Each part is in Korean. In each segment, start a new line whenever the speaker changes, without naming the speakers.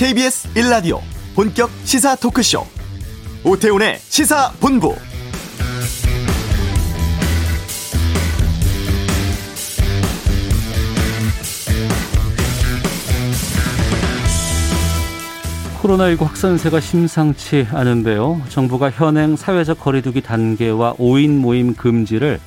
KBS 1라디오 본격 시사 토크쇼 오태훈의 시사본부
코로나19 확산세가 심상치 않은데요. 정부가 현행 사회적 거리두기 단계와 5인 모임 금지를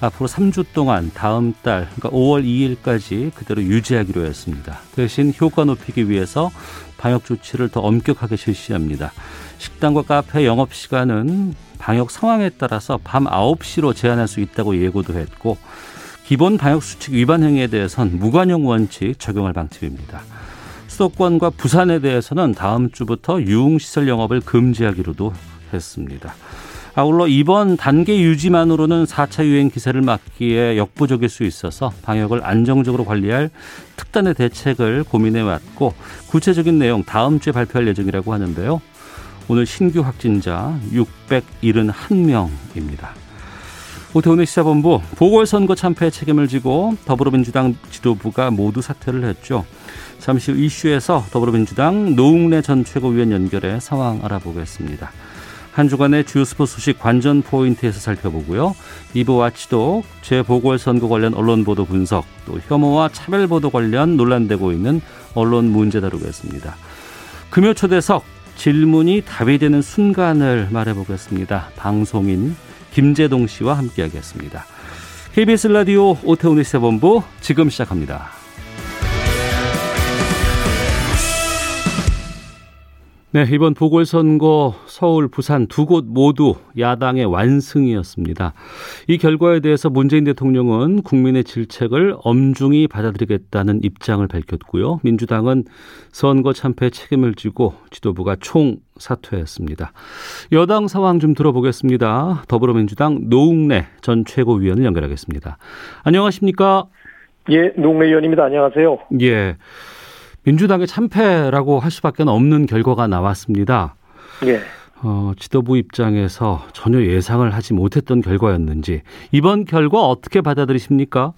앞으로 3주 동안 다음 달 그러니까 5월 2일까지 그대로 유지하기로 했습니다. 대신 효과 높이기 위해서 방역 조치를 더 엄격하게 실시합니다. 식당과 카페 영업 시간은 방역 상황에 따라서 밤 9시로 제한할 수 있다고 예고도 했고 기본 방역 수칙 위반 행위에 대해선 무관용 원칙 적용할 방침입니다. 수도권과 부산에 대해서는 다음 주부터 유흥시설 영업을 금지하기로도 했습니다. 아울러 이번 단계 유지만으로는 4차 유행 기세를 막기에 역부족일 수 있어서 방역을 안정적으로 관리할 특단의 대책을 고민해 왔고 구체적인 내용 다음 주에 발표할 예정이라고 하는데요. 오늘 신규 확진자 671명입니다. 오태훈의 시사본부 보궐선거 참패 책임을 지고 더불어민주당 지도부가 모두 사퇴를 했죠. 잠시 후 이슈에서 더불어민주당 노웅래 전 최고위원 연결해 상황 알아보겠습니다. 한 주간의 주요 스포츠 소식 관전 포인트에서 살펴보고요. 2부 와치도 재보궐선거 관련 언론 보도 분석, 또 혐오와 차별 보도 관련 논란되고 있는 언론 문제 다루겠습니다. 금요 초대석 질문이 답이 되는 순간을 말해보겠습니다. 방송인 김재동 씨와 함께하겠습니다. KBS 라디오 오태훈의 시사본부 지금 시작합니다. 네, 이번 보궐선거 서울, 부산 두 곳 모두 야당의 완승이었습니다. 이 결과에 대해서 문재인 대통령은 국민의 질책을 엄중히 받아들이겠다는 입장을 밝혔고요. 민주당은 선거 참패 책임을 지고 지도부가 총 사퇴했습니다. 여당 상황 좀 들어보겠습니다. 더불어민주당 노웅래 전 최고위원을 연결하겠습니다. 안녕하십니까?
예, 노웅래 의원입니다. 안녕하세요.
예. 민주당의 참패라고 할 수밖에 없는 결과가 나왔습니다.
예.
어, 지도부 입장에서 전혀 예상을 하지 못했던 결과였는지 이번 결과 어떻게 받아들이십니까?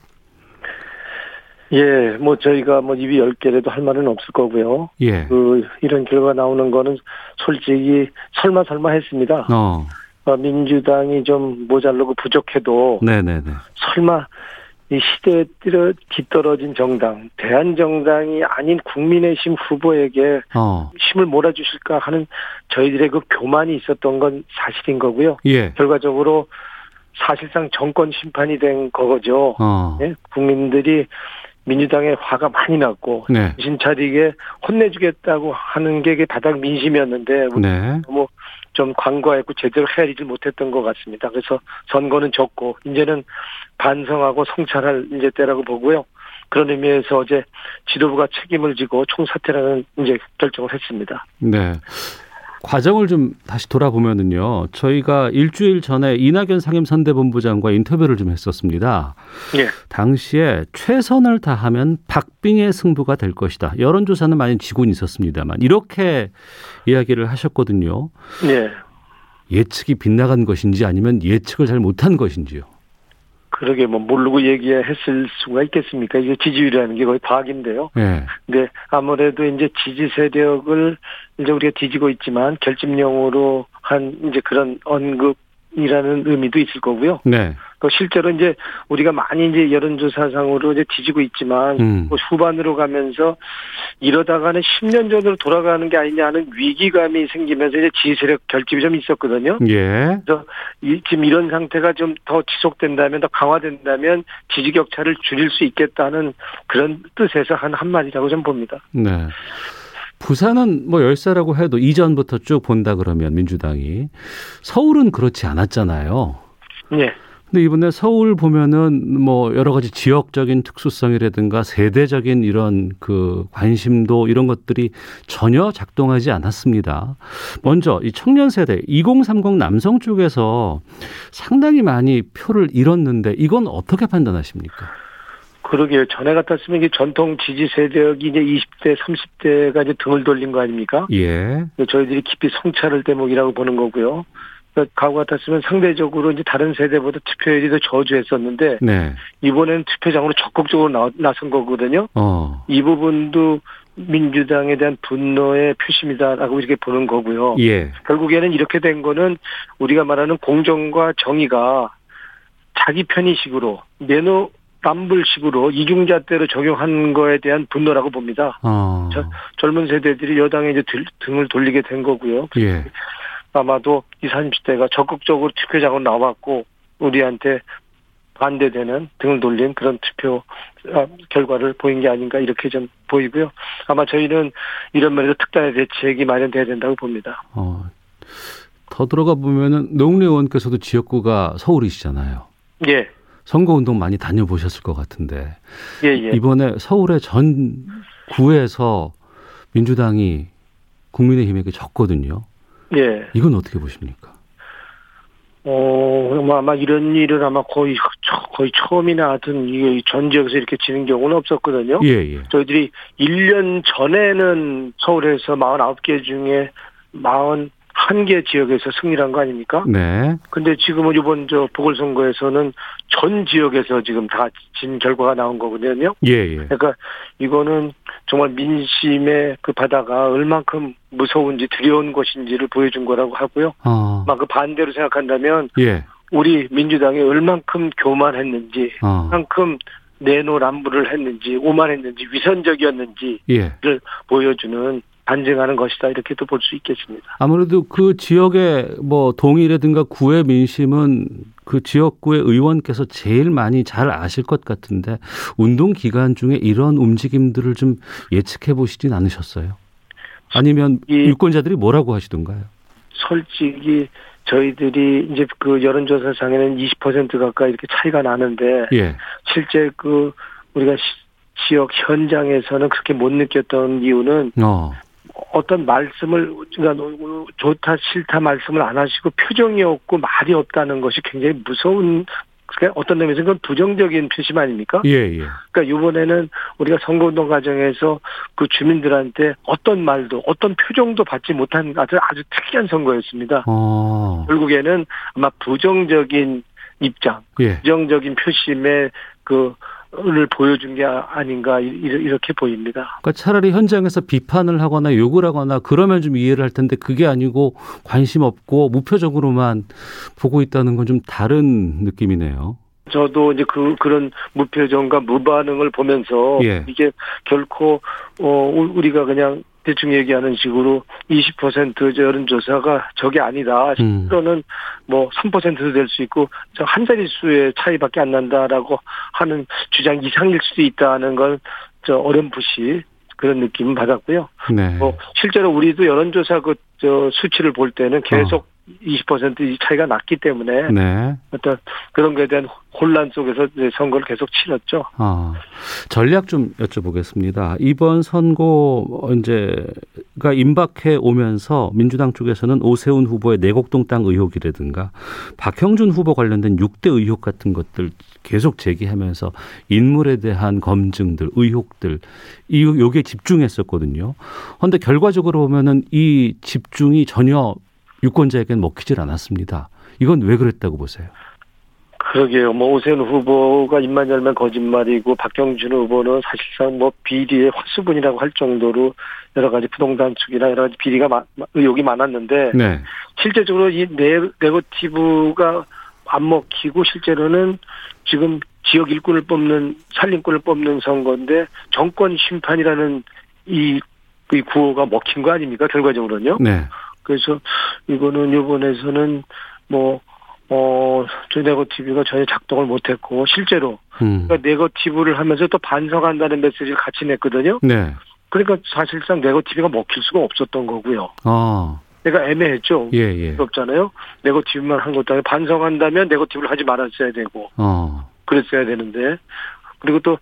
예, 뭐 저희가 뭐 입이 열 개라도 할 말은 없을 거고요.
예.
그 이런 결과 나오는 거는 솔직히 설마 설마 했습니다.
어.
어, 민주당이 좀 모자르고 부족해도
네네네.
설마 이 시대에 뒤떨어진 정당, 대한정당이 아닌 국민의힘 후보에게
어.
힘을 몰아주실까 하는 저희들의 그 교만이 있었던 건 사실인 거고요.
예.
결과적으로 사실상 정권 심판이 된 거죠.
어.
네? 국민들이 민주당에 화가 많이 났고
네.
정신 차리게 혼내주겠다고 하는 게 바닥 민심이었는데
네.
너무 좀 관과했고 제대로 헤아리지 못했던 것 같습니다. 그래서 선거는 졌고 이제는 반성하고 성찰할 이제 때라고 보고요. 그런 의미에서 어제 지도부가 책임을 지고 총사퇴라는 이제 결정을 했습니다.
네. 과정을 좀 다시 돌아보면은요. 저희가 일주일 전에 이낙연 상임선대본부장과 인터뷰를 좀 했었습니다.
예.
당시에 최선을 다하면 박빙의 승부가 될 것이다. 여론조사는 많이 지고는 있었습니다만 이렇게 이야기를 하셨거든요.
예.
예측이 빗나간 것인지 아니면 예측을 잘 못한 것인지요.
그러게 뭐 모르고 얘기했을 수가 있겠습니까? 이게 지지율이라는 게 거의 과학인데요.
네.
근데 아무래도 이제 지지 세력을 이제 우리가 뒤지고 있지만 결집령으로 한 이제 그런 언급이라는 의미도 있을 거고요.
네.
또 실제로 이제 우리가 많이 이제 여론조사상으로 이제 뒤지고 있지만
음.
뭐 후반으로 가면서 이러다가는 10년 전으로 돌아가는 게 아니냐 하는 위기감이 생기면서 이제 지지세력 결집이 좀 있었거든요.
예.
그래서 이, 지금 이런 상태가 좀 더 지속된다면 더 강화된다면 지지 격차를 줄일 수 있겠다는 그런 뜻에서 한 한마디라고 좀 봅니다.
네. 부산은 뭐 열사라고 해도 이전부터 쭉 본다 그러면 민주당이 서울은 그렇지 않았잖아요.
예.
근데 이번에 서울 보면은 뭐 여러 가지 지역적인 특수성이라든가 세대적인 이런 그 관심도 이런 것들이 전혀 작동하지 않았습니다. 먼저 이 청년 세대 2030 남성 쪽에서 상당히 많이 표를 잃었는데 이건 어떻게 판단하십니까?
그러게요. 전에 같았으면 이게 전통 지지 세력이 이제 20대, 30대가 이제 등을 돌린 거 아닙니까?
예.
저희들이 깊이 성찰을 대목이라고 보는 거고요. 그러니까 과거 같았으면 상대적으로 이제 다른 세대보다 투표율이 더 저조했었는데
네.
이번에는 투표장으로 적극적으로 나, 나선 거거든요.
어.
이 부분도 민주당에 대한 분노의 표심이다라고 이렇게 보는 거고요.
예.
결국에는 이렇게 된 거는 우리가 말하는 공정과 정의가 자기 편의식으로 내노 남불식으로 이중잣대로 적용한 거에 대한 분노라고 봅니다.
어.
저, 젊은 세대들이 여당에 이제 들, 등을 돌리게 된 거고요.
예.
아마도 20, 30대가 적극적으로 투표장으로 나왔고 우리한테 반대되는 등을 돌린 그런 투표 아, 결과를 보인 게 아닌가 이렇게 좀 보이고요. 아마 저희는 이런 면에서 특단의 대책이 마련돼야 된다고 봅니다.
어. 더 들어가 보면은 노웅래 의원께서도 지역구가 서울이시잖아요.
예,
선거 운동 많이 다녀보셨을 것 같은데
예, 예.
이번에 서울의 전 구에서 민주당이 국민의힘에게 졌거든요.
예.
이건 어떻게 보십니까?
어, 뭐 아마 이런 일은 아마 거의 처- 거의 처음이나 하여튼 이게 전 지역에서 이렇게 지는 경우는 없었거든요.
예, 예.
저희들이 1년 전에는 서울에서 49개 중에 41개 지역에서 승리한 거 아닙니까?
네.
근데 지금은 이번 저 보궐선거에서는 전 지역에서 지금 다 진 결과가 나온 거거든요.
예, 예.
그러니까 이거는 정말 민심의 그 바다가 얼만큼 무서운지 두려운 것인지를 보여준 거라고 하고요.
어.
막그 반대로 생각한다면
예.
우리 민주당이 얼만큼 교만했는지,
어.
얼만큼 내노남불을 했는지, 오만했는지, 위선적이었는지를
예.
보여주는 반증하는 것이다 이렇게도 볼수 있겠습니다.
아무래도 그 지역의 뭐 동이라든가 구의 민심은 그 지역구의 의원께서 제일 많이 잘 아실 것 같은데 운동 기간 중에 이런 움직임들을 좀 예측해 보시진 않으셨어요? 아니면
이-
유권자들이 뭐라고 하시던가요?
솔직히 저희들이 이제 그 여론조사상에는 20% 가까이 이렇게 차이가 나는데
예.
실제 그 우리가 시- 지역 현장에서는 그렇게 못 느꼈던 이유는
어.
어떤 말씀을 그러니까 좋다 싫다 말씀을 안 하시고 표정이 없고 말이 없다는 것이 굉장히 무서운 그러니까 어떤 점에서는 그건 부정적인 표심 아닙니까?
예, 예.
그러니까 이번에는 우리가 선거운동 과정에서 그 주민들한테 어떤 말도 어떤 표정도 받지 못한 아주 아주 특이한 선거였습니다.
어.
결국에는 아마 부정적인 입장,
예.
부정적인 표심의 그 를 보여준 게 아닌가 이- 이렇게 보입니다.
그러니까 차라리 현장에서 비판을 하거나 욕을 하거나 그러면 좀 이해를 할 텐데 그게 아니고 관심 없고 무표정으로만 보고 있다는 건 좀 다른 느낌이네요.
저도 이제 그 그런 무표정과 무반응을 보면서
예.
이게 결코 어 우- 우리가 그냥 대충 얘기하는 식으로 20% 여론조사가 저게 아니다.
음.
실제로는 뭐 3%도 될 수 있고 저 한 자릿수의 차이밖에 안 난다라고 하는 주장 이상일 수도 있다는 걸저 어렴풋이 그런 느낌을 받았고요.
네.
뭐 실제로 우리도 여론조사 그 저 수치를 볼 때는 계속 20%이 차이가 났기 때문에
어. 네.
어떤 그런 거에 대한 혼란 속에서 선거를 계속 치렀죠.
아, 전략 좀 여쭤보겠습니다. 이번 선거 이제가 임박해 오면서 민주당 쪽에서는 오세훈 후보의 내곡동 땅 의혹이라든가 박형준 후보 관련된 6대 의혹 같은 것들 계속 제기하면서 인물에 대한 검증들, 의혹들 이 요게 집중했었거든요. 그런데 결과적으로 보면은 이 집중이 전혀 유권자에게는 먹히질 않았습니다. 이건 왜 그랬다고 보세요?
그러게요. 뭐 오세훈 후보가 입만 열면 거짓말이고 박경준 후보는 사실상 뭐 비리의 화수분이라고 할 정도로 여러 가지 부동산 측이나 여러 가지 비리가 마- 의혹이 많았는데
네.
실제적으로 이 네, 네거티브가 안 먹히고 실제로는 지금 지역 일꾼을 뽑는 살림꾼을 뽑는 선거인데 정권 심판이라는 이, 이 구호가 먹힌 거 아닙니까 결과적으로는요.
네.
그래서 이거는 이번에서는 뭐, 어, 저 네거티브가 전혀 작동을 못했고, 실제로,
음.
그러니까 네거티브를 하면서 또 반성한다는 메시지를 같이 냈거든요.
네.
그러니까 사실상 네거티브가 먹힐 수가 없었던 거고요.
아.
내가 애매했죠.
예, 예.
없잖아요. 네거티브만 한 것도 아니고, 반성한다면 네거티브를 하지 말았어야 되고,
어.
그랬어야 되는데, 그리고 또,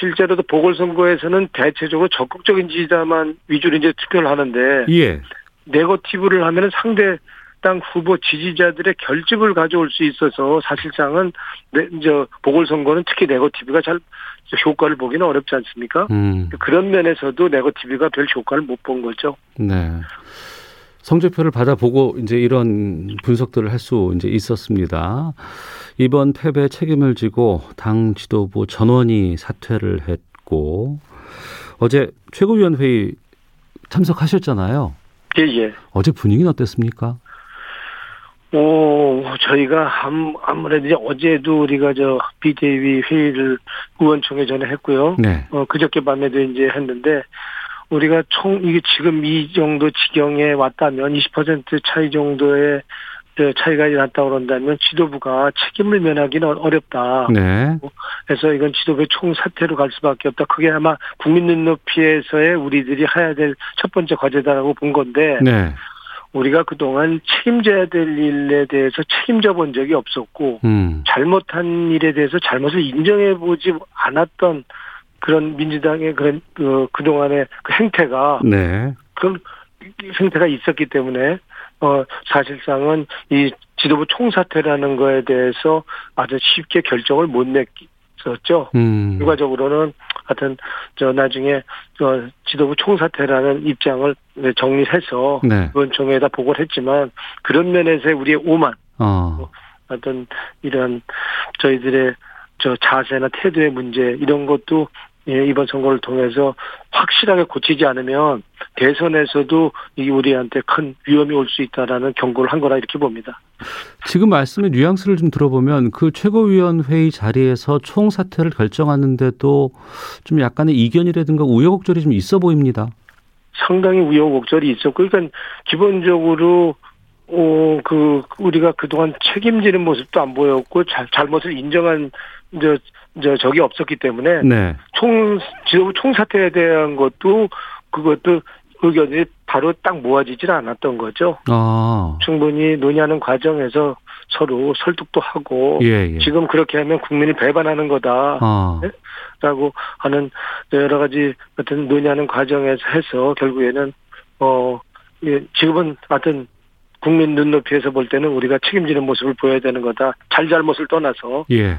실제로도 보궐선거에서는 대체적으로 적극적인 지지자만 위주로 이제 투표를 하는데,
예.
네거티브를 하면은 상대 당 후보 지지자들의 결집을 가져올 수 있어서 사실상은 네, 이제 보궐선거는 특히 네거티브가 잘 효과를 보기는 어렵지 않습니까?
음.
그런 면에서도 네거티브가 별 효과를 못 본 거죠.
네. 성적표를 받아보고 이제 이런 분석들을 할 수 이제 있었습니다. 이번 패배 책임을 지고 당 지도부 전원이 사퇴를 했고 어제 최고위원 회의 참석하셨잖아요.
예, 예.
어제 분위기는 어땠습니까?
오, 저희가 암, 아무래도 이제 어제도 우리가 저 비대위 회의를 의원총회 전에 했고요.
네.
어, 그저께 밤에도 이제 했는데, 우리가 총, 이게 지금 이 정도 지경에 왔다면 20% 차이 정도의 그 차이가 났다 그런다면 지도부가 책임을 면하기는 어렵다.
네.
그래서 이건 지도부의 총사태로 갈 수밖에 없다. 그게 아마 국민 눈높이에서의 우리들이 해야 될 첫 번째 과제다라고 본 건데,
네.
우리가 그동안 책임져야 될 일에 대해서 책임져 본 적이 없었고,
음.
잘못한 일에 대해서 잘못을 인정해 보지 않았던 그런 민주당의 그런 그 그동안의 그 행태가
네.
그런 행태가 있었기 때문에 어 사실상은 이 지도부 총사퇴라는 거에 대해서 아주 쉽게 결정을 못 냈었죠.
음.
결과적으로는 하여튼 저 나중에 저 지도부 총사퇴라는 입장을 정리해서
네.
의원총회에다 보고를 했지만 그런 면에서의 우리의 오만
어.
어떤 이런 저희들의 저 자세나 태도의 문제 이런 것도 예, 이번 선거를 통해서 확실하게 고치지 않으면 대선에서도 이 우리한테 큰 위험이 올 수 있다라는 경고를 한 거라 이렇게 봅니다.
지금 말씀의 뉘앙스를 좀 들어보면 그 최고위원 회의 자리에서 총 사퇴를 결정하는데도 좀 약간의 이견이라든가 우여곡절이 좀 있어 보입니다.
상당히 우여곡절이 있었고, 그러니까 기본적으로 어, 그, 우리가 그동안 책임지는 모습도 안 보였고, 자, 잘못을 인정한, 저, 저, 적이 없었기 때문에,
네.
총, 지도부 총사퇴에 대한 것도, 그것도 의견이 바로 딱 모아지질 않았던 거죠.
아.
충분히 논의하는 과정에서 서로 설득도 하고,
예, 예.
지금 그렇게 하면 국민이 배반하는 거다.
아.
라고 하는 여러 가지 어떤 논의하는 과정에서 해서 결국에는 어 예, 지금은 하여튼 국민 눈높이에서 볼 때는 우리가 책임지는 모습을 보여야 되는 거다. 잘잘못을 떠나서
예.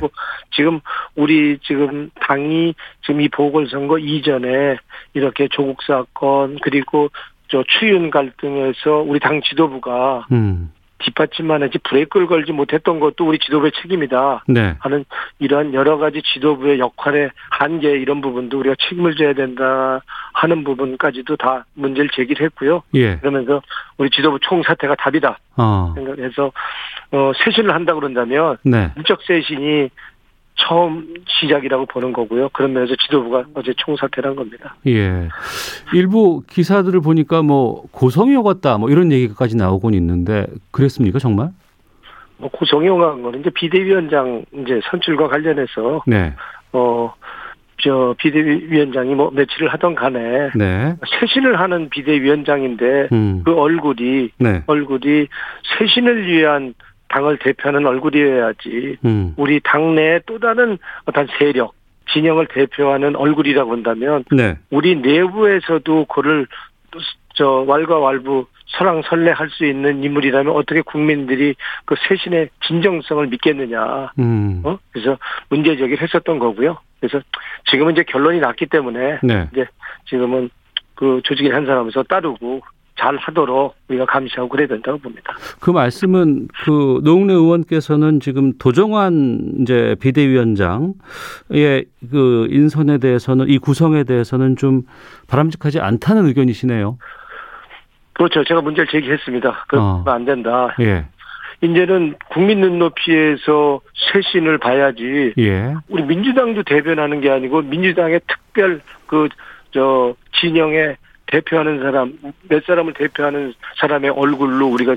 지금 우리 지금 당이 지금 이 보궐선거 이전에 이렇게 조국 사건 그리고 저 추윤 갈등에서 우리 당 지도부가
음.
뒷받침만 했지 브레이크를 걸지 못했던 것도 우리 지도부의 책임이다.
네.
하는 이러한 여러 가지 지도부의 역할의 한계 이런 부분도 우리가 책임을 져야 된다 하는 부분까지도 다 문제를 제기했고요.
예.
그러면서 우리 지도부 총사태가 답이다
아.
생각해서 어 쇄신을 한다 그런다면
네.
인적 쇄신이 처음 시작이라고 보는 거고요. 그런 면에서 지도부가 어제 총사퇴를 한 겁니다.
예. 일부 기사들을 보니까 뭐 고성이 오갔다 뭐 이런 얘기까지 나오곤 있는데 그랬습니까 정말?
뭐 고정용한 거는 이제 비대위원장 이제 선출과 관련해서
네.
어 저 비대위원장이 뭐 며칠을 하던 간에
네.
쇄신을 하는 비대위원장인데
음.
그 얼굴이
네.
얼굴이 쇄신을 위한 당을 대표하는 얼굴이어야지
음.
우리 당내의 또 다른 어떤 세력 진영을 대표하는 얼굴이라고 한다면
네.
우리 내부에서도 그를 저 왈가왈부 설왕설래할 수 있는 인물이라면 어떻게 국민들이 그 쇄신의 진정성을 믿겠느냐
음.
어 그래서 문제 제기를 했었던 거고요 그래서 지금은 이제 결론이 났기 때문에
네.
이제 지금은 그 조직의 한 사람에서 따르고 잘 하도록 우리가 감시하고 그래야 된다고 봅니다.
그 말씀은 그 노웅래 의원께서는 지금 도정환 이제 비대위원장의 그 인선에 대해서는 이 구성에 대해서는 좀 바람직하지 않다는 의견이시네요.
그렇죠. 제가 문제를 제기했습니다. 그러면
어.
안 된다.
예.
이제는 국민 눈높이에서 쇄신을 봐야지
예.
우리 민주당도 대변하는 게 아니고 민주당의 특별 그 저 진영에 대표하는 사람 몇 사람을 대표하는 사람의 얼굴로 우리가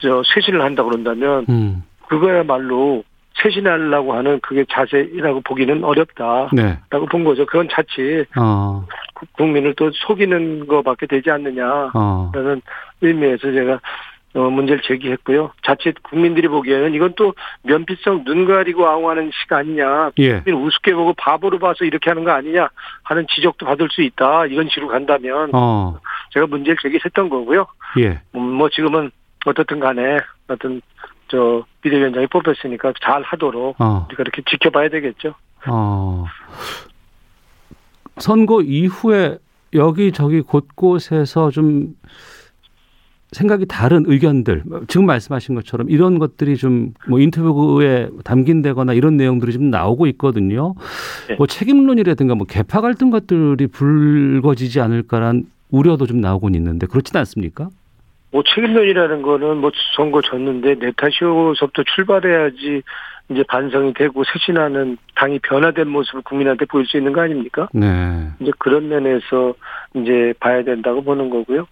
저 쇄신을 한다 그런다면
음.
그거야말로 쇄신하려고 하는 그게 자세라고 보기는 어렵다라고
네.
본 거죠. 그건 자칫
어.
국민을 또 속이는 것밖에 되지 않느냐라는
어.
의미에서 제가 어, 문제를 제기했고요. 자칫 국민들이 보기에는 이건 또 면피성 눈 가리고 아웅하는 시간이냐.
예.
국민 우습게 보고 바보로 봐서 이렇게 하는 거 아니냐 하는 지적도 받을 수 있다. 이런 식으로 간다면
어.
제가 문제를 제기했던 거고요.
예.
음, 뭐 지금은 어떻든 간에 어떤 저 비대위원장이 뽑혔으니까 잘 하도록
어.
우리가 이렇게 지켜봐야 되겠죠.
어. 선거 이후에 여기저기 곳곳에서 좀 생각이 다른 의견들 지금 말씀하신 것처럼 이런 것들이 좀 뭐 인터뷰에 담긴다거나 이런 내용들이 좀 나오고 있거든요.
네.
뭐 책임론이라든가 뭐 개파 갈등 것들이 불거지지 않을까란 우려도 좀 나오곤 있는데 그렇지는 않습니까?
뭐 책임론이라는 거는 뭐 선거 졌는데 내 탓이어서부터 출발해야지 이제 반성이 되고 쇄신하는 당이 변화된 모습을 국민한테 보일 수 있는 거 아닙니까?
네.
이제 그런 면에서 이제 봐야 된다고 보는 거고요.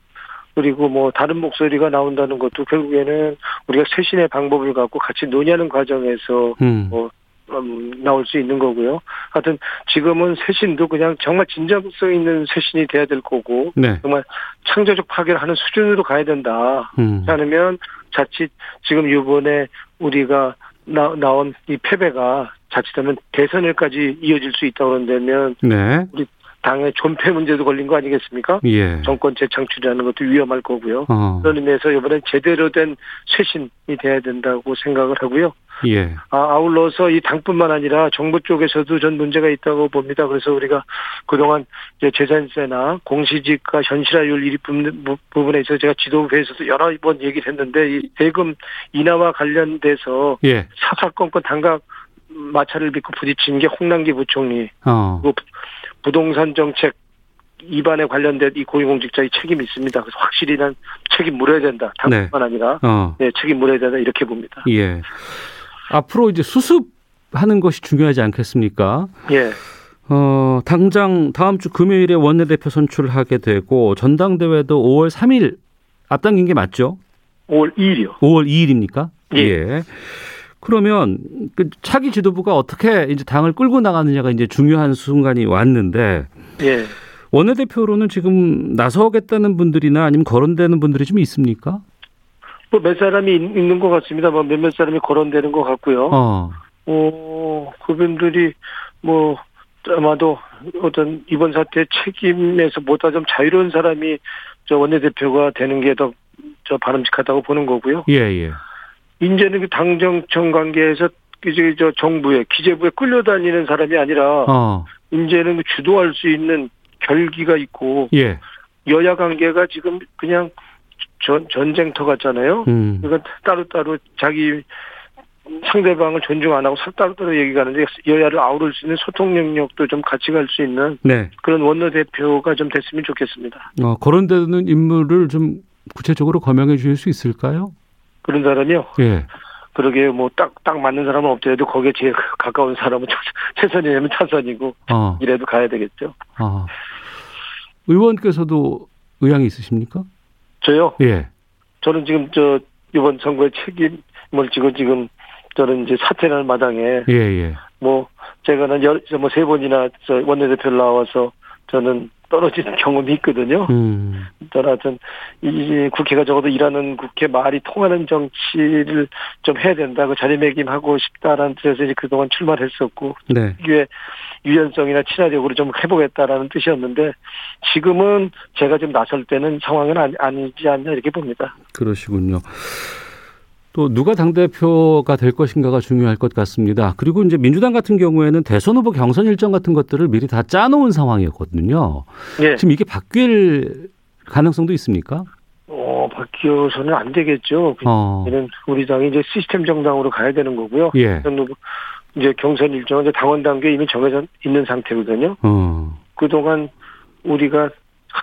그리고 뭐 다른 목소리가 나온다는 것도 결국에는 우리가 쇄신의 방법을 갖고 같이 논의하는 과정에서
음.
뭐 음, 나올 수 있는 거고요. 하여튼 지금은 쇄신도 그냥 정말 진정성 있는 쇄신이 돼야 될 거고
네.
정말 창조적 파괴를 하는 수준으로 가야 된다.
음.
않으면 자칫 지금 이번에 우리가 나, 나온 이 패배가 자칫하면 대선을까지 이어질 수 있다고 그런다면
네.
당의 존폐 문제도 걸린 거 아니겠습니까?
예.
정권 재창출이라는 것도 위험할 거고요.
어.
그런 의미에서 이번엔 제대로 된 쇄신이 돼야 된다고 생각을 하고요.
예.
아, 아울러서 이 당뿐만 아니라 정부 쪽에서도 전 문제가 있다고 봅니다. 그래서 우리가 그동안 이제 재산세나 공시지가 현실화율 부- 부분에 있어서 제가 지도부에서도 여러 번 얘기를 했는데 이 세금 인하와 관련돼서
예.
사사건건 당각 마찰을 빚고 부딪힌 게 홍남기 부총리
어.
그리고 부동산 정책 입안에 관련된 이 고위공직자의 책임이 있습니다. 그래서 확실히 난 책임 물어야 된다. 당뿐만 아니라
어.
네, 책임 물어야 된다 이렇게 봅니다.
예. 앞으로 이제 수습하는 것이 중요하지 않겠습니까?
예.
어, 당장 다음 주 금요일에 원내대표 선출하게 되고 전당대회도 5월 3일 앞당긴 게 맞죠?
5월 2일이요.
5월 2일입니까?
예.
그러면 그 차기 지도부가 어떻게 이제 당을 끌고 나가느냐가 이제 중요한 순간이 왔는데
예.
원내대표로는 지금 나서겠다는 분들이나 아니면 거론되는 분들이 좀 있습니까?
뭐 몇 사람이 있- 있는 것 같습니다. 뭐 몇몇 사람이 거론되는 것 같고요.
어.
어, 그분들이 뭐 아마도 어떤 이번 사태 책임에서 보다 좀 자유로운 사람이 저 원내대표가 되는 게 더 저 바람직하다고 보는 거고요.
예, 예.
이제는 그 당정청 관계에서 이제 저 정부에 기재부에 끌려다니는 사람이 아니라
어.
이제는 그 주도할 수 있는 결기가 있고
예.
여야 관계가 지금 그냥 전 전쟁터 같잖아요.
음.
이건 따로따로 자기 상대방을 존중 안 하고 따로따로 얘기가 하는데 여야를 아우를 수 있는 소통 능력도 좀 같이 갈 수 있는
네.
그런 원내 대표가 좀 됐으면 좋겠습니다.
어, 거론되는 인물을 좀 구체적으로 거명해 주실 수 있을까요?
그런 사람이요.
예.
그러게 뭐 딱 딱 맞는 사람은 없더라도 거기에 제일 가까운 사람은 최선이라면 차선이고
어.
이래도 가야 되겠죠.
어. 의원께서도 의향이 있으십니까?
저요.
예.
저는 지금 저 이번 선거의 책임을 지고 지금 저는 이제 사퇴할 마당에
예, 예.
뭐 제가는 뭐세 번이나 저 원내대표를 나와서 저는 떨어지는 경험이 있거든요.
음.
저는 이 국회가 적어도 일하는 국회 말이 통하는 정치를 좀 해야 된다. 그 자리매김하고 싶다라는 뜻에서 이제 그동안 출마했었고
네.
이게 유연성이나 친화력으로 좀 해보겠다라는 뜻이었는데 지금은 제가 좀 나설 때는 상황은 아니, 아니지 않냐 이렇게 봅니다.
그러시군요. 또 누가 당대표가 될 것인가가 중요할 것 같습니다. 그리고 이제 민주당 같은 경우에는 대선 후보 경선 일정 같은 것들을 미리 다 짜놓은 상황이었거든요.
예.
지금 이게 바뀔 가능성도 있습니까?
어, 바뀌어서는 안 되겠죠.
어.
이는 우리 당이 이제 시스템 정당으로 가야 되는 거고요.
예.
이제 경선 일정은 이제 당원 단계 이미 정해져 있는 상태거든요.
어.
그동안 우리가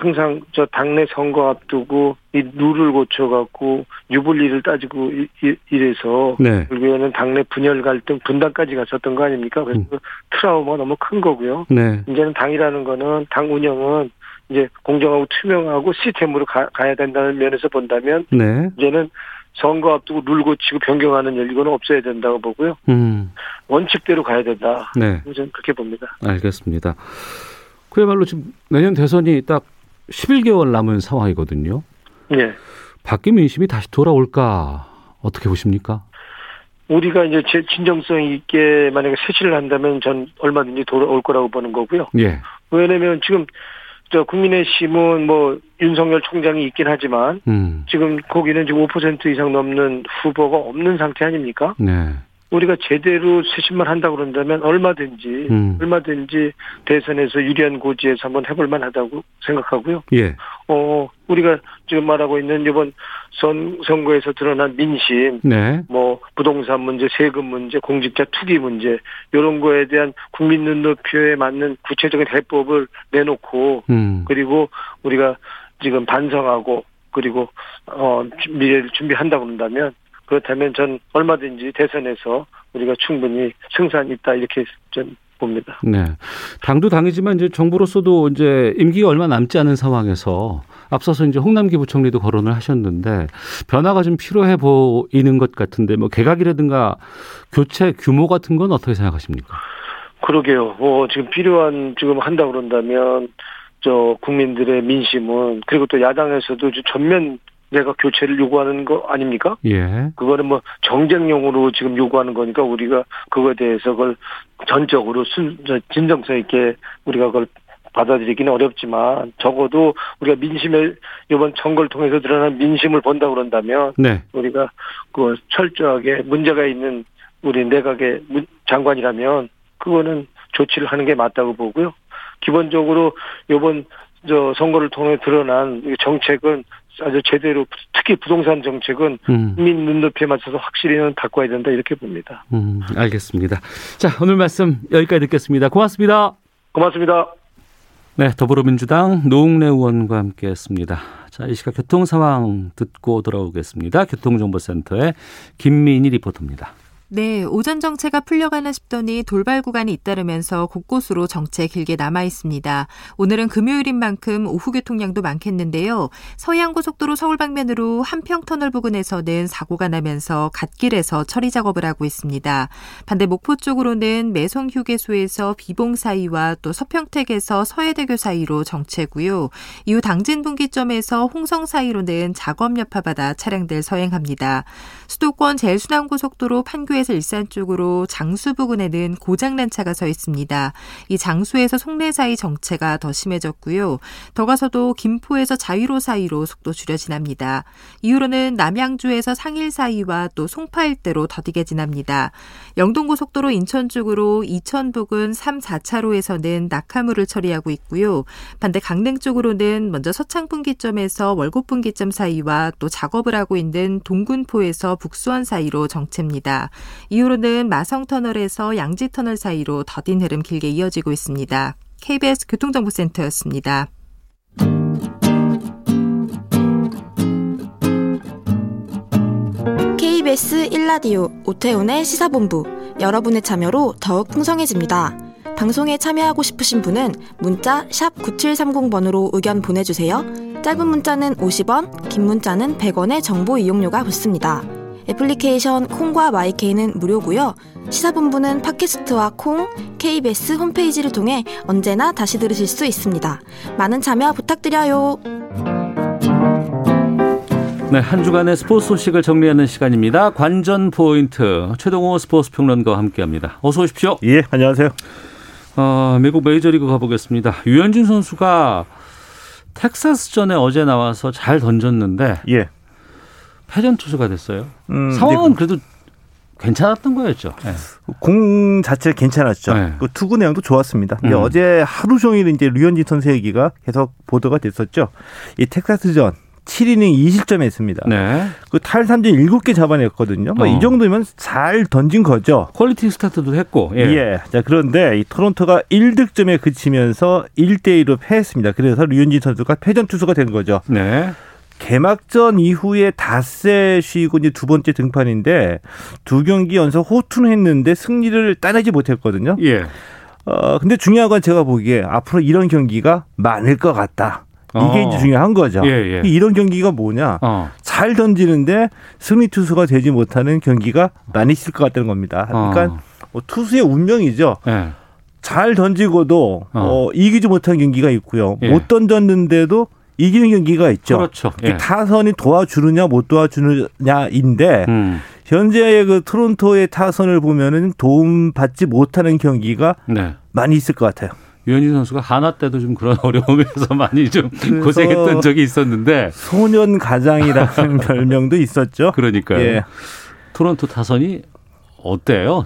항상 저 당내 선거 앞두고 이 룰을 고쳐갖고 유불리를 따지고 이- 이- 이래서
네.
결국에는 당내 분열 갈등 분단까지 갔었던 거 아닙니까? 그래서
음.
그 트라우마가 너무 큰 거고요.
네.
이제는 당이라는 거는 당 운영은 이제 공정하고 투명하고 시스템으로 가, 가야 된다는 면에서 본다면
네.
이제는 선거 앞두고 룰 고치고 변경하는 일 이거는 없어야 된다고 보고요.
음.
원칙대로 가야 된다.
네.
저는 그렇게 봅니다.
알겠습니다. 그야말로 지금 내년 대선이 딱 11개월 남은 상황이거든요.
예.
바뀐 민심이 다시 돌아올까 어떻게 보십니까?
우리가 이제 제 진정성 있게 만약에 세실을 한다면 전 얼마든지 돌아올 거라고 보는 거고요.
예.
왜냐면 지금 저 국민의힘은 뭐 윤석열 총장이 있긴 하지만
음.
지금 거기는 지금 5% 이상 넘는 후보가 없는 상태 아닙니까?
네.
우리가 제대로 수신만 한다 고 그런다면 얼마든지
음.
얼마든지 대선에서 유리한 고지에서 한번 해볼 만하다고 생각하고요.
예.
어 우리가 지금 말하고 있는 이번 선 선거에서 드러난 민심,
네.
뭐 부동산 문제, 세금 문제, 공직자 투기 문제 이런 거에 대한 국민 눈높이에 맞는 구체적인 해법을 내놓고
음.
그리고 우리가 지금 반성하고 그리고 어 미래를 준비한다 고 그런다면 그렇다면 전 얼마든지 대선에서 우리가 충분히 승산 있다 이렇게 전 봅니다.
네. 당도 당이지만 이제 정부로서도 이제 임기가 얼마 남지 않은 상황에서 앞서서 이제 홍남기 부총리도 거론을 하셨는데 변화가 좀 필요해 보이는 것 같은데 뭐 개각이라든가 교체 규모 같은 건 어떻게 생각하십니까?
그러게요. 뭐 지금 필요한 지금 한다 고 그런다면 저 국민들의 민심은 그리고 또 야당에서도 전면 내가 교체를 요구하는 거 아닙니까?
예.
그거는 뭐 정쟁용으로 지금 요구하는 거니까 우리가 그거에 대해서 그걸 전적으로 순, 진정성 있게 우리가 그걸 받아들이기는 어렵지만 적어도 우리가 민심을 이번 선거를 통해서 드러난 민심을 본다 그런다면
네.
우리가 그 철저하게 문제가 있는 우리 내각의 장관이라면 그거는 조치를 하는 게 맞다고 보고요. 기본적으로 이번 저 선거를 통해 드러난 정책은 아주 제대로 특히 부동산 정책은
음.
국민 눈높이에 맞춰서 확실히는 바꿔야 된다 이렇게 봅니다.
음, 알겠습니다. 자, 오늘 말씀 여기까지 듣겠습니다. 고맙습니다.
고맙습니다.
네, 더불어민주당 노웅래 의원과 함께했습니다. 자, 이 시각 교통 상황 듣고 돌아오겠습니다. 교통정보센터의 김민희 리포터입니다.
네, 오전 정체가 풀려가나 싶더니 돌발 구간이 잇따르면서 곳곳으로 정체 길게 남아 있습니다. 오늘은 금요일인 만큼 오후 교통량도 많겠는데요. 서해안고속도로 서울 방면으로 한평터널 부근에서는 사고가 나면서 갓길에서 처리 작업을 하고 있습니다. 반대 목포 쪽으로는 매송 휴게소에서 비봉 사이와 또 서평택에서 서해대교 사이로 정체고요. 이후 당진 분기점에서 홍성 사이로는 작업 여파받아 차량들 서행합니다. 수도권 제일순환고속도로 판교에 서에서 일산 쪽으로 장수 부근에는 고장난 차가 서 있습니다. 이 장수에서 송내 사이 정체가 더 심해졌고요. 더 가서도 김포에서 자유로 사이로 속도 줄여 지납니다. 이후로는 남양주에서 상일 사이와 또 송파 일대로 더디게 지납니다. 영동고속도로 인천 쪽으로 이천 부근 3, 4차로에서는 낙하물을 처리하고 있고요. 반대 강릉 쪽으로는 먼저 서창 분기점에서 월곡 분기점 사이와 또 작업을 하고 있는 동군포에서 북수원 사이로 정체입니다. 이후로는 마성터널에서 양지터널 사이로 더딘 흐름 길게 이어지고 있습니다. KBS 교통정보센터였습니다.
KBS 1라디오 오태훈의 시사본부 여러분의 참여로 더욱 풍성해집니다. 방송에 참여하고 싶으신 분은 문자 9730번으로 의견 보내주세요. 짧은 문자는 50원, 긴 문자는 100원의 정보 이용료가 붙습니다. 애플리케이션 콩과 마이케이는 무료고요. 시사본부는 팟캐스트와 콩, KBS 홈페이지를 통해 언제나 다시 들으실 수 있습니다. 많은 참여 부탁드려요.
네, 한 주간의 스포츠 소식을 정리하는 시간입니다. 관전 포인트 최동호 스포츠 평론가와 함께합니다. 어서 오십시오.
예, 안녕하세요.
어, 미국 메이저리그 가보겠습니다. 유현진 선수가 텍사스전에 어제 나와서 잘 던졌는데
예.
패전 투수가 됐어요.
음,
상황은 그래도 괜찮았던 거였죠. 네.
공 자체가 괜찮았죠.
네.
그 투구 내용도 좋았습니다.
음.
어제 하루 종일 이제 류현진 선수 얘기가 계속 보도가 됐었죠. 이 텍사스전 7이닝 2실점 했습니다.
네.
그 탈삼진 7개 잡아냈거든요. 뭐
어.
이 정도면 잘 던진 거죠.
퀄리티 스타트도 했고.
예.
예.
자, 그런데 이 토론토가 1득점에 그치면서 2대 1로 패했습니다. 그래서 류현진 선수가 패전 투수가 된 거죠.
네.
개막전 이후에 닷새 쉬고 이제 두 번째 등판인데 두 경기 연속 호투는 했는데 승리를 따내지 못했거든요.
예.
어 근데 중요한 건 제가 보기에 앞으로 이런 경기가 많을 것 같다. 이게
어.
이제 중요한 거죠.
예, 예.
이런 경기가 뭐냐?
어.
잘 던지는데 승리 투수가 되지 못하는 경기가 많이 있을 것 같다는 겁니다. 그러니까
어.
뭐 투수의 운명이죠.
예.
잘 던지고도
어.
어, 이기지 못한 경기가 있고요.
예.
못 던졌는데도 이기는 경기가 있죠.
그렇죠.
이
예.
타선이 도와주느냐 못 도와주느냐인데
음.
현재의 그 토론토의 타선을 보면은 도움 받지 못하는 경기가
네.
많이 있을 것 같아요.
유현진 선수가 하나 때도 좀 그런 어려움에서 많이 좀 고생했던 적이 있었는데
소년 가장이라는 별명도 있었죠.
그러니까요.
예.
토론토 타선이 어때요?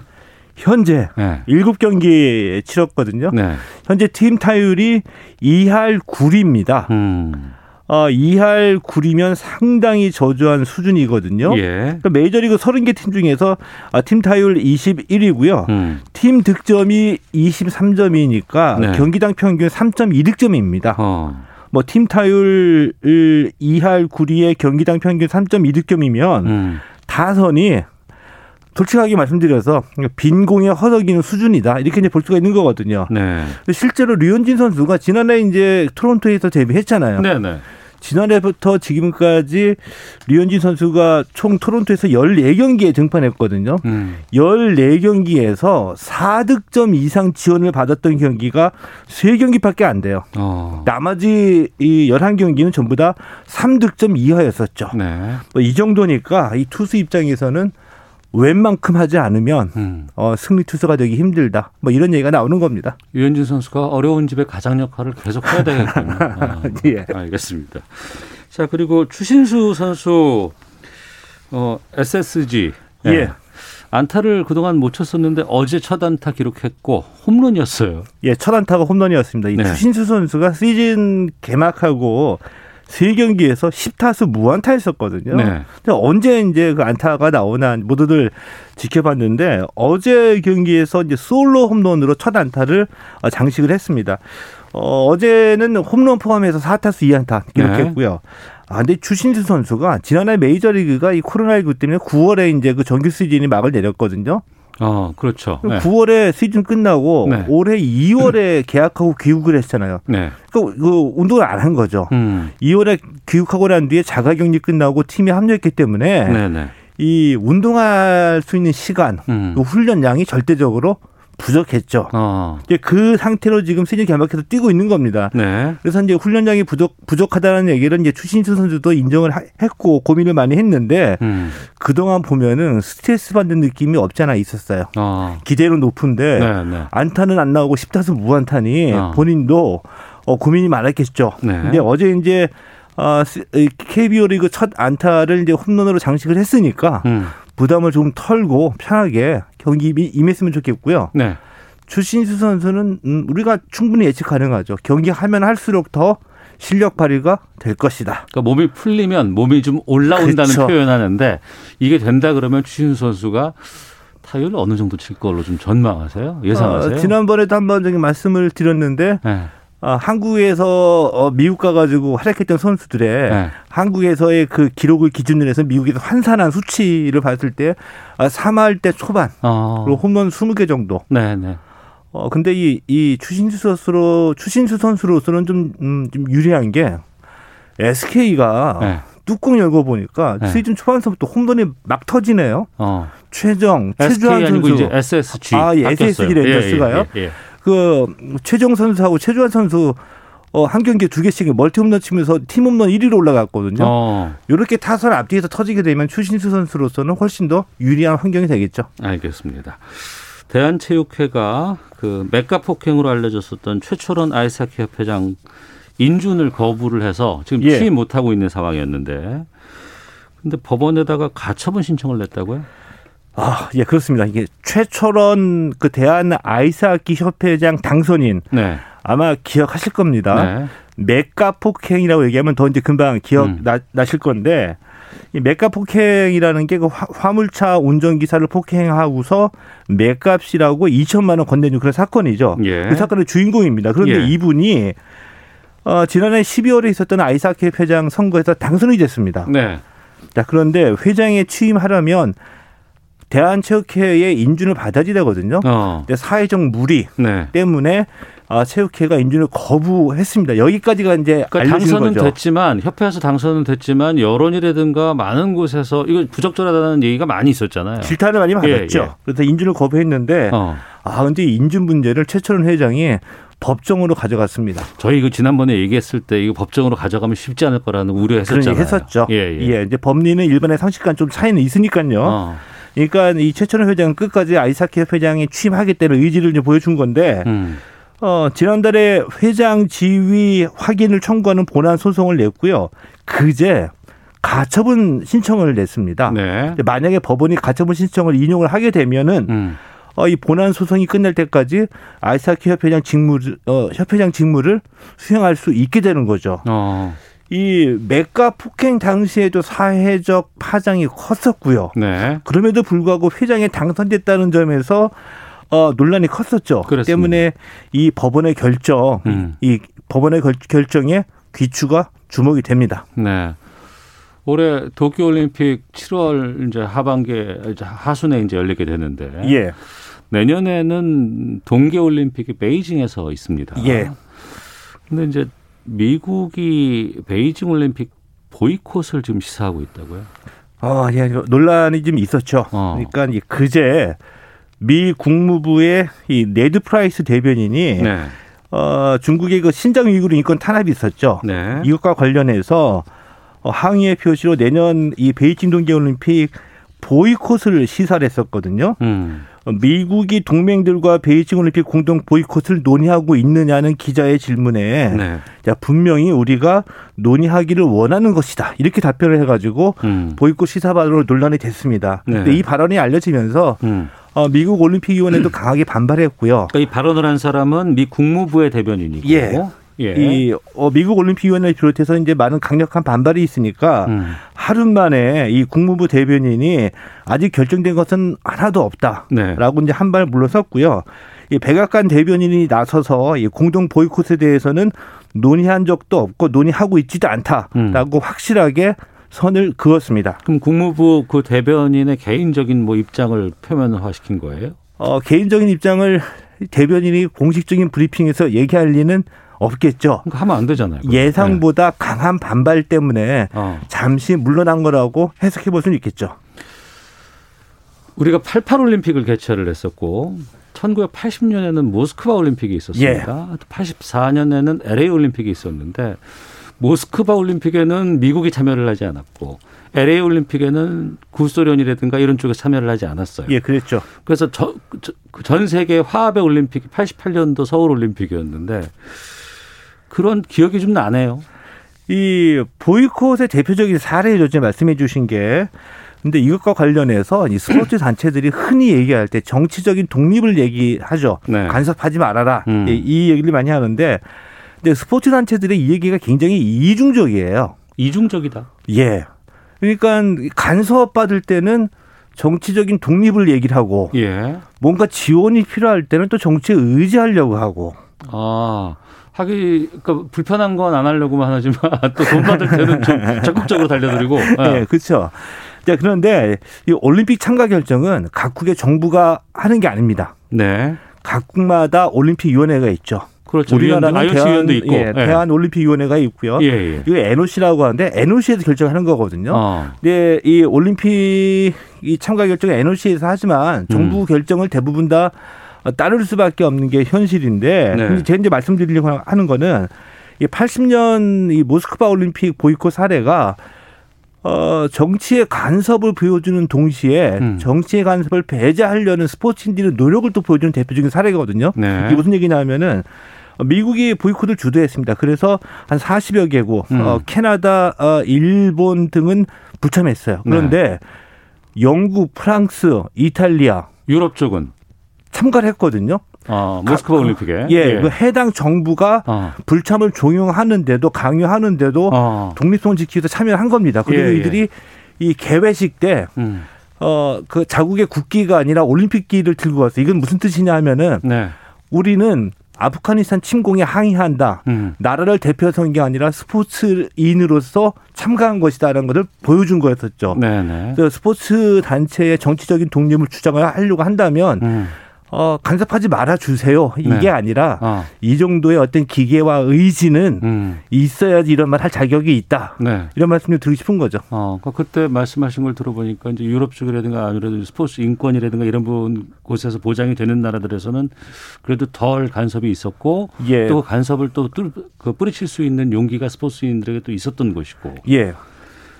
현재
네.
일곱 경기 치렀거든요.
네.
현재 팀 타율이 2할 9리입니다.
음.
어, 2할 9리면 상당히 저조한 수준이거든요.
예.
그러니까 메이저리그 30개 팀 중에서 아, 팀 타율 21위고요.
음.
팀 득점이 23점이니까
네.
경기당 평균 3.2득점입니다.
어.
뭐팀 타율 2할 9리에 경기당 평균 3.2득점이면
음.
다선이 솔직하게 말씀드려서 빈 공에 허덕이는 수준이다 이렇게 이제 볼 수가 있는 거거든요.
네.
근데 실제로 류현진 선수가 지난해 이제 토론토에서 데뷔했잖아요.
네, 네.
지난해부터 지금까지 류현진 선수가 총 토론토에서 14경기에 등판했거든요.
음.
14경기에서 4득점 이상 지원을 받았던 경기가 3경기밖에 안 돼요.
어.
나머지 이 11경기는 전부 다 3득점 이하였었죠.
네.
뭐 이 정도니까 이 투수 입장에서는 웬만큼 하지 않으면
음.
어, 승리 투수가 되기 힘들다. 뭐 이런 얘기가 나오는 겁니다.
유현진 선수가 어려운 집의 가장 역할을 계속 해야 되겠군요. 아,
예.
알겠습니다. 자 그리고 추신수 선수 어, SSG
예.
안타를 그동안 못 쳤었는데 어제 첫 안타 기록했고 홈런이었어요.
예, 첫 안타가 홈런이었습니다. 이
네.
추신수 선수가 시즌 개막하고 세 경기에서 10타수 무안타였었거든요.
네.
근데 언제 이제 그 안타가 나오나 모두들 지켜봤는데 어제 경기에서 이제 솔로 홈런으로 첫 안타를 어, 장식을 했습니다. 어, 어제는 홈런 포함해서 4타수 2안타 기록했고요. 아, 근데 추신수 선수가 지난해 메이저리그가 이 코로나19 때문에 9월에 이제 그 정규 시즌이 막을 내렸거든요.
어 그렇죠. 네.
9월에 시즌 끝나고
네.
올해 2월에 계약하고 귀국을 했잖아요.
네.
그, 그 운동을 안 한 거죠.
음.
2월에 귀국하고 난 뒤에 자가격리 끝나고 팀에 합류했기 때문에
네네.
이 운동할 수 있는 시간,
음.
그 훈련량이 절대적으로 부족했죠.
어.
이제 그 상태로 지금 시즌 개막해서 뛰고 있는 겁니다.
네.
그래서 이제 훈련량이 부족 부족하다는 얘기를 이제 추신수 선수도 인정을 하- 했고 고민을 많이 했는데
음.
그 동안 보면은 스트레스 받는 느낌이 없지 않아 있었어요.
어.
기대는 높은데
네. 네.
안타는 안 나오고 10타수 무안타니
어.
본인도 어, 고민이 많았겠죠.
네.
근데 어제 이제 어, KBO 리그 첫 안타를 이제 홈런으로 장식을 했으니까
음.
부담을 좀 털고 편하게 경기 임- 임했으면 좋겠고요.
네.
추신수 선수는 음, 우리가 충분히 예측 가능하죠. 경기하면 할수록 더 실력 발휘가 될 것이다.
그러니까 몸이 풀리면 몸이 좀 올라온다는
그렇죠.
표현하는데 이게 된다 그러면 추신수 선수가 타율 어느 정도 칠 걸로 좀 전망하세요? 예상하세요?
어, 지난번에도 한번 저기 말씀을 드렸는데
네.
아, 한국에서 어, 미국 가가지고 활약했던 선수들의
네.
한국에서의 그 기록을 기준으로 해서 미국에서 환산한 수치를 봤을 때 아, 3할 때 초반
어.
그리고 홈런 20개 정도.
네, 네.
어 근데 이, 이 추신수 선수로 추신수 선수로서는 좀, 음, 좀 유리한 게 SK가
네.
뚜껑 열고 보니까
네.
시즌 초반서부터 홈런이 막 터지네요.
어.
최정, 최주환
아니고
선수.
이제 SSG.
아, 예,
바뀌었어요.
SSG 랜더스가요?
예, 예, 예.
그 최정 선수하고 최주환 선수 어, 한 경기에 두 개씩 멀티 홈런 치면서 팀 홈런 1위로 올라갔거든요.
어.
이렇게 타선 앞뒤에서 터지게 되면 추신수 선수로서는 훨씬 더 유리한 환경이 되겠죠.
알겠습니다. 대한체육회가 그 맥가 폭행으로 알려졌었던 최철원 아이스하키 협회장 인준을 거부를 해서 지금
예.
취임 못하고 있는 상황이었는데 근데 법원에다가 가처분 신청을 냈다고요?
아, 예, 그렇습니다. 이게 최철원 그 대한 아이스하키 협회장 당선인
네.
아마 기억하실 겁니다.
네.
맥가 폭행이라고 얘기하면 더 이제 금방 기억
음.
나, 나실 건데 이 맥가 폭행이라는 게 그 화물차 운전기사를 폭행하고서 맥값이라고 2천만 원 건네준 그런 사건이죠.
예.
그 사건의 주인공입니다. 그런데
예.
이분이 어, 지난해 12월에 있었던 아이스하키 회장 선거에서 당선이 됐습니다.
네.
자, 그런데 회장에 취임하려면 대한체육회의 인준을 받아야 되거든요.
어.
근데 사회적 무리
네.
때문에 아, 체육회가 인준을 거부했습니다. 여기까지가 이제
그러니까 당선은
거죠.
됐지만 협회에서 당선은 됐지만 여론이라든가 많은 곳에서 이거 부적절하다는 얘기가 많이 있었잖아요.
질타를 많이 받았죠.
예, 예.
그래서 인준을 거부했는데
어.
아 근데 이 인준 문제를 최철원 회장이 법정으로 가져갔습니다.
저희 그 지난번에 얘기했을 때 이거 법정으로 가져가면 쉽지 않을 거라는 우려했었잖아요.
했었죠.
예, 예.
이제 법리는 일반의 상식과 좀 차이는 있으니까요.
어.
그러니까 이 최철원 회장은 끝까지 아이스하키 협회장에 취임하겠다는 의지를 이제 보여준 건데
음.
어, 지난달에 회장 지위 확인을 청구하는 본안 소송을 냈고요. 그제 가처분 신청을 냈습니다.
네.
만약에 법원이 가처분 신청을 인용을 하게 되면은
음.
어, 이 본안 소송이 끝날 때까지 아이스하키 협회장 직무 어, 협회장 직무를 수행할 수 있게 되는 거죠.
어.
이 맥가 폭행 당시에도 사회적 파장이 컸었고요.
네.
그럼에도 불구하고 회장에 당선됐다는 점에서 어, 논란이 컸었죠.
그렇습니다.
때문에 이 법원의 결정,
음.
이 법원의 결, 결정에 귀추가 주목이 됩니다.
네. 올해 도쿄올림픽 7월 이제 하반기에 이제 하순에 이제 열리게 되는데
예.
내년에는 동계올림픽이 베이징에서 있습니다.
예.
근데 이제 미국이 베이징 올림픽 보이콧을 지금 시사하고 있다고요?
어, 예, 논란이 좀 있었죠.
어.
그러니까 이 그제 미 국무부의 이 네드 프라이스 대변인이
네.
어, 중국의 그 신장 위구르 인권 탄압이 있었죠.
네.
이것과 관련해서 어, 항의의 표시로 내년 이 베이징 동계올림픽 보이콧을 시사를 했었거든요.
음.
어, 미국이 동맹들과 베이징 올림픽 공동 보이콧을 논의하고 있느냐는 기자의 질문에
네.
자, 분명히 우리가 논의하기를 원하는 것이다. 이렇게 답변을 해가지고
음.
보이콧 시사 발언으로 논란이 됐습니다.
네.
근데 이 발언이 알려지면서
음.
어, 미국 올림픽위원회도 강하게 반발했고요.
그러니까 이 발언을 한 사람은 미 국무부의 대변인이고
예.
예.
이 어, 미국 올림픽위원회를 비롯해서 이제 많은 강력한 반발이 있으니까
음.
하루 만에 이 국무부 대변인이 아직 결정된 것은 하나도 없다라고
네.
이제 한 발 물러섰고요. 이 백악관 대변인이 나서서 이 공동 보이콧에 대해서는 논의한 적도 없고 논의하고 있지도 않다라고
음.
확실하게 선을 그었습니다.
그럼 국무부 그 대변인의 개인적인 뭐 입장을 표면화시킨 거예요?
어, 개인적인 입장을 대변인이 공식적인 브리핑에서 얘기할 리는 없겠죠.
그러니까 하면 안 되잖아요. 그거.
예상보다 강한 반발 때문에
네. 어.
잠시 물러난 거라고 해석해 볼 수는 있겠죠.
우리가 88 올림픽을 개최를 했었고 1980년에는 모스크바 올림픽이 있었습니다.
예.
84년에는 LA 올림픽이 있었는데 모스크바 올림픽에는 미국이 참여를 하지 않았고 LA 올림픽에는 구소련이라든가 이런 쪽에 참여를 하지 않았어요.
예, 그랬죠.
그래서 저, 저- 전 세계 화합의 올림픽이 88년도 서울 올림픽이었는데 그런 기억이 좀 나네요.
이 보이콧의 대표적인 사례죠. 말씀해 주신 게. 근데 이것과 관련해서 이 스포츠 단체들이 흔히 얘기할 때 정치적인 독립을 얘기하죠.
네.
간섭하지 말아라.
음.
예, 이 얘기를 많이 하는데 근데 스포츠 단체들의 이 얘기가 굉장히 이중적이에요.
이중적이다.
예. 그러니까 간섭받을 때는 정치적인 독립을 얘기를 하고
예.
뭔가 지원이 필요할 때는 또 정치에 의지하려고 하고
아, 하기, 그러니까 불편한 건 안 하려고만 하지만 또 돈 받을 때는 좀 적극적으로 달려들고.
예, 그렇죠. 자, 그런데 이 올림픽 참가 결정은 각국의 정부가 하는 게 아닙니다.
네.
각국마다 올림픽 위원회가 있죠.
그렇죠.
우리나라는
IOC
대한,
위원도 있고.
예, 대한 올림픽 위원회가 있고요.
예, 예.
이거 NOC라고 하는데 NOC에서 결정하는 거거든요.
어.
근데 이 올림픽 이 참가 결정은 NOC에서 하지만 정부
음.
결정을 대부분 다 따를 수밖에 없는 게 현실인데
네.
제가 이제 말씀드리려고 하는 거는 이 80년 이 모스크바 올림픽 보이콧 사례가 어 정치의 간섭을 보여주는 동시에
음.
정치의 간섭을 배제하려는 스포츠인들의 노력을 또 보여주는 대표적인 사례거든요.
네.
이게 무슨 얘기냐면은 미국이 보이콧을 주도했습니다. 그래서 한 40여 개국,
음.
어, 캐나다, 어, 일본 등은 불참했어요. 그런데 영국, 프랑스, 이탈리아
유럽 쪽은
참가를 했거든요.
어, 모스크바 올림픽에.
예, 그 해당 정부가
어.
불참을 종용하는데도 강요하는데도
어.
독립성을 지키기 위해서 참여를 한 겁니다. 그리고
예, 예.
이들이 이 개회식 때
음.
어, 그 자국의 국기가 아니라 올림픽기를 들고 왔어요. 이건 무슨 뜻이냐 하면은
네.
우리는 아프가니스탄 침공에 항의한다.
음.
나라를 대표해서 한게 아니라 스포츠인으로서 참가한 것이다라는 것을 보여준 거였었죠.
네네.
그래서 스포츠 단체의 정치적인 독립을 주장을 하려고 한다면
음.
어, 간섭하지 말아 주세요. 이게
네.
아니라
어.
이 정도의 어떤 기계와 의지는
음.
있어야지 이런 말 할 자격이 있다.
네.
이런 말씀 좀 드리고 싶은 거죠.
어, 그 그때 말씀하신 걸 들어보니까 이제 유럽 쪽이라든가 아무래도 스포츠 인권이라든가 이런 부분 곳에서 보장이 되는 나라들에서는 그래도 덜 간섭이 있었고
예.
또 간섭을 또 뚫, 그 뿌리칠 수 있는 용기가 스포츠인들에게 또 있었던 것이고.
예.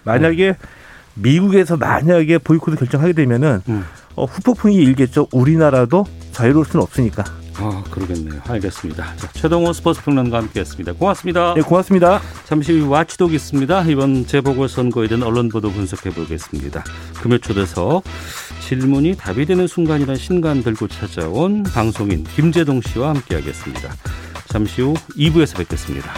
만약에 미국에서 만약에 보이콧을 결정하게 되면은
음.
어, 후폭풍이 일겠죠. 우리나라도 자유로울 수는 없으니까.
아, 그러겠네요. 알겠습니다. 자, 최동호 스포츠 평론가 함께했습니다. 고맙습니다.
네, 고맙습니다.
잠시 후 와치독 있습니다. 이번 재보궐 선거에 대한 언론 보도 분석해 보겠습니다. 금요 초대석 질문이 답이 되는 순간이란 신간 들고 찾아온 방송인 김재동 씨와 함께하겠습니다. 잠시 후 2부에서 뵙겠습니다.